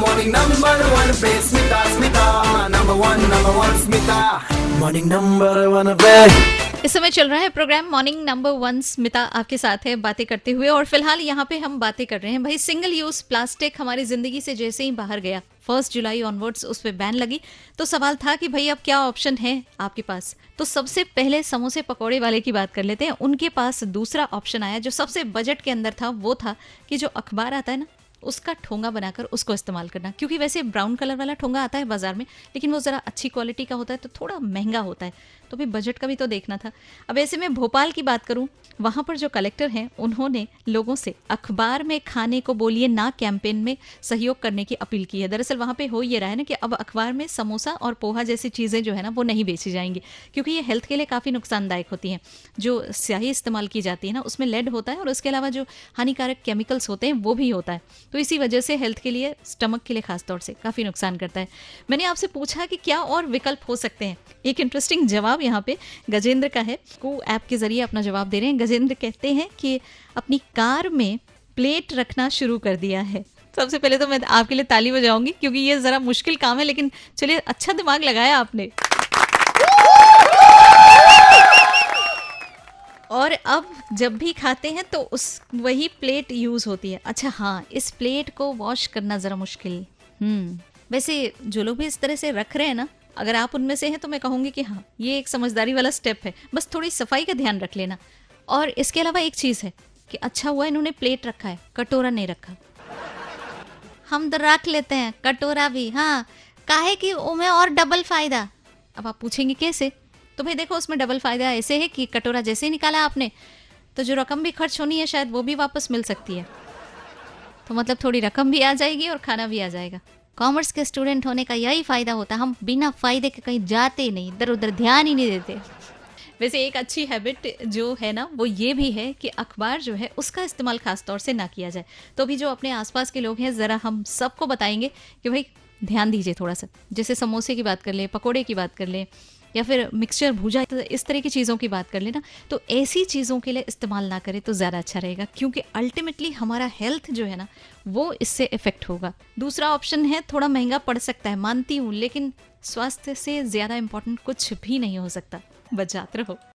morning number one पे Smita Smita number one number one Smita morning number one पे इस समय चल रहा है program morning number one Smita आपके साथ है बातें करते हुए। और फ़िलहाल यहाँ पे हम बातें कर रहे हैं। भाई सिंगल यूज़ प्लास्टिक हमारी ज़िंदगी से जैसे ही बाहर गया। फ़र्स्ट जुलाई ऑनवर्ड्स उस पर बैन लगी। तो सवाल था कि भाई, अब क्या ऑप्शन है आपके पास? तो सबसे पहले समोसे पकौड़े वाले की बात कर लेते हैं। उनके पास दूसरा ऑप्शन आया, जो सबसे बजट के अंदर था, वो था कि जो अखबार आता है ना उसका ठोंगा बनाकर उसको इस्तेमाल करना। क्योंकि वैसे ब्राउन कलर वाला ठोंगा आता है बाज़ार में, लेकिन वो ज़रा अच्छी क्वालिटी का होता है तो थोड़ा महँगा होता है। तो भी बजट का भी तो देखना था। अब ऐसे में भोपाल की बात करूँ, वहाँ पर जो कलेक्टर हैं, उन्होंने लोगों से अखबार में खाने को बोलिए, ना कैंपेन में सहयोग करने की अपील की है। दरअसल वहाँ पे हो ये रहा है ना कि अब अखबार में समोसा और पोहा जैसी चीज़ें जो है ना, वो नहीं बेची जाएँगी। क्योंकि ये हेल्थ के लिए काफ़ी नुकसानदायक होती हैं। जो स्याही इस्तेमाल की जाती है ना, उसमें लेड होता है और उसके अलावा जो हानिकारक केमिकल्स होते हैं, वो भी होता है। तो इसी वजह से हेल्थ के लिए स्टमक के लिए खासतौर से काफ़ी नुकसान करता है। मैंने आपसे पूछा कि क्या और विकल्प हो सकते हैं? एक इंटरेस्टिंग जवाब यहाँ पे गजेंद्र का है, को ऐप के ज़रिए अपना जवाब दे रहे हैं। गजेंद्र कहते हैं कि अपनी कार में प्लेट रखना शुरू कर दिया है। सबसे पहले तो मैं आपके लिए ताली बजाऊँगी, क्योंकि ये जरा मुश्किल काम है, लेकिन चलिए अच्छा दिमाग लगाया आपने। और अब जब भी खाते हैं तो उस वही प्लेट यूज़ होती है। अच्छा हाँ इस प्लेट को वॉश करना ज़रा मुश्किल। हम्म वैसे जो लोग भी इस तरह से रख रहे हैं ना, अगर आप उनमें से हैं तो मैं कहूँगी कि हाँ ये एक समझदारी वाला स्टेप है। बस थोड़ी सफ़ाई का ध्यान रख लेना। और इसके अलावा एक चीज़ है कि अच्छा हुआ इन्होंने प्लेट रखा है, कटोरा नहीं रखा। हम तो रख लेते हैं, कटोरा भी हाँ। काहे कि उमें और डबल फ़ायदा। अब आप पूछेंगे कैसे? तो भाई देखो, उसमें डबल फ़ायदा ऐसे है कि कटोरा जैसे ही निकाला आपने तो जो रकम भी खर्च होनी है शायद वो भी वापस मिल सकती है। तो मतलब थोड़ी रकम भी आ जाएगी और खाना भी आ जाएगा। कॉमर्स के स्टूडेंट होने का यही फ़ायदा होता हम बिना फ़ायदे के कहीं जाते ही नहीं इधर उधर ध्यान ही नहीं देते। वैसे एक अच्छी हैबिट जो है ना, वो ये भी है कि अखबार जो है, उसका इस्तेमाल खास तौर से ना किया जाए। तो भी जो अपने आसपास के लोग हैं, ज़रा हम सबको बताएँगे कि भाई ध्यान दीजिए थोड़ा सा। जैसे समोसे की बात कर ले, पकोड़े की बात कर ले या फिर मिक्सचर भूजा तो इस तरह की चीज़ों की बात कर लेना। तो ऐसी चीज़ों के लिए इस्तेमाल ना करें तो ज़्यादा अच्छा रहेगा, क्योंकि अल्टीमेटली हमारा हेल्थ जो है ना, वो इससे इफ़ेक्ट होगा। दूसरा ऑप्शन है, थोड़ा महँगा पड़ सकता है, मानती हूँ, लेकिन स्वास्थ्य से ज़्यादा इम्पोर्टेंट कुछ भी नहीं हो सकता। बचात रहो।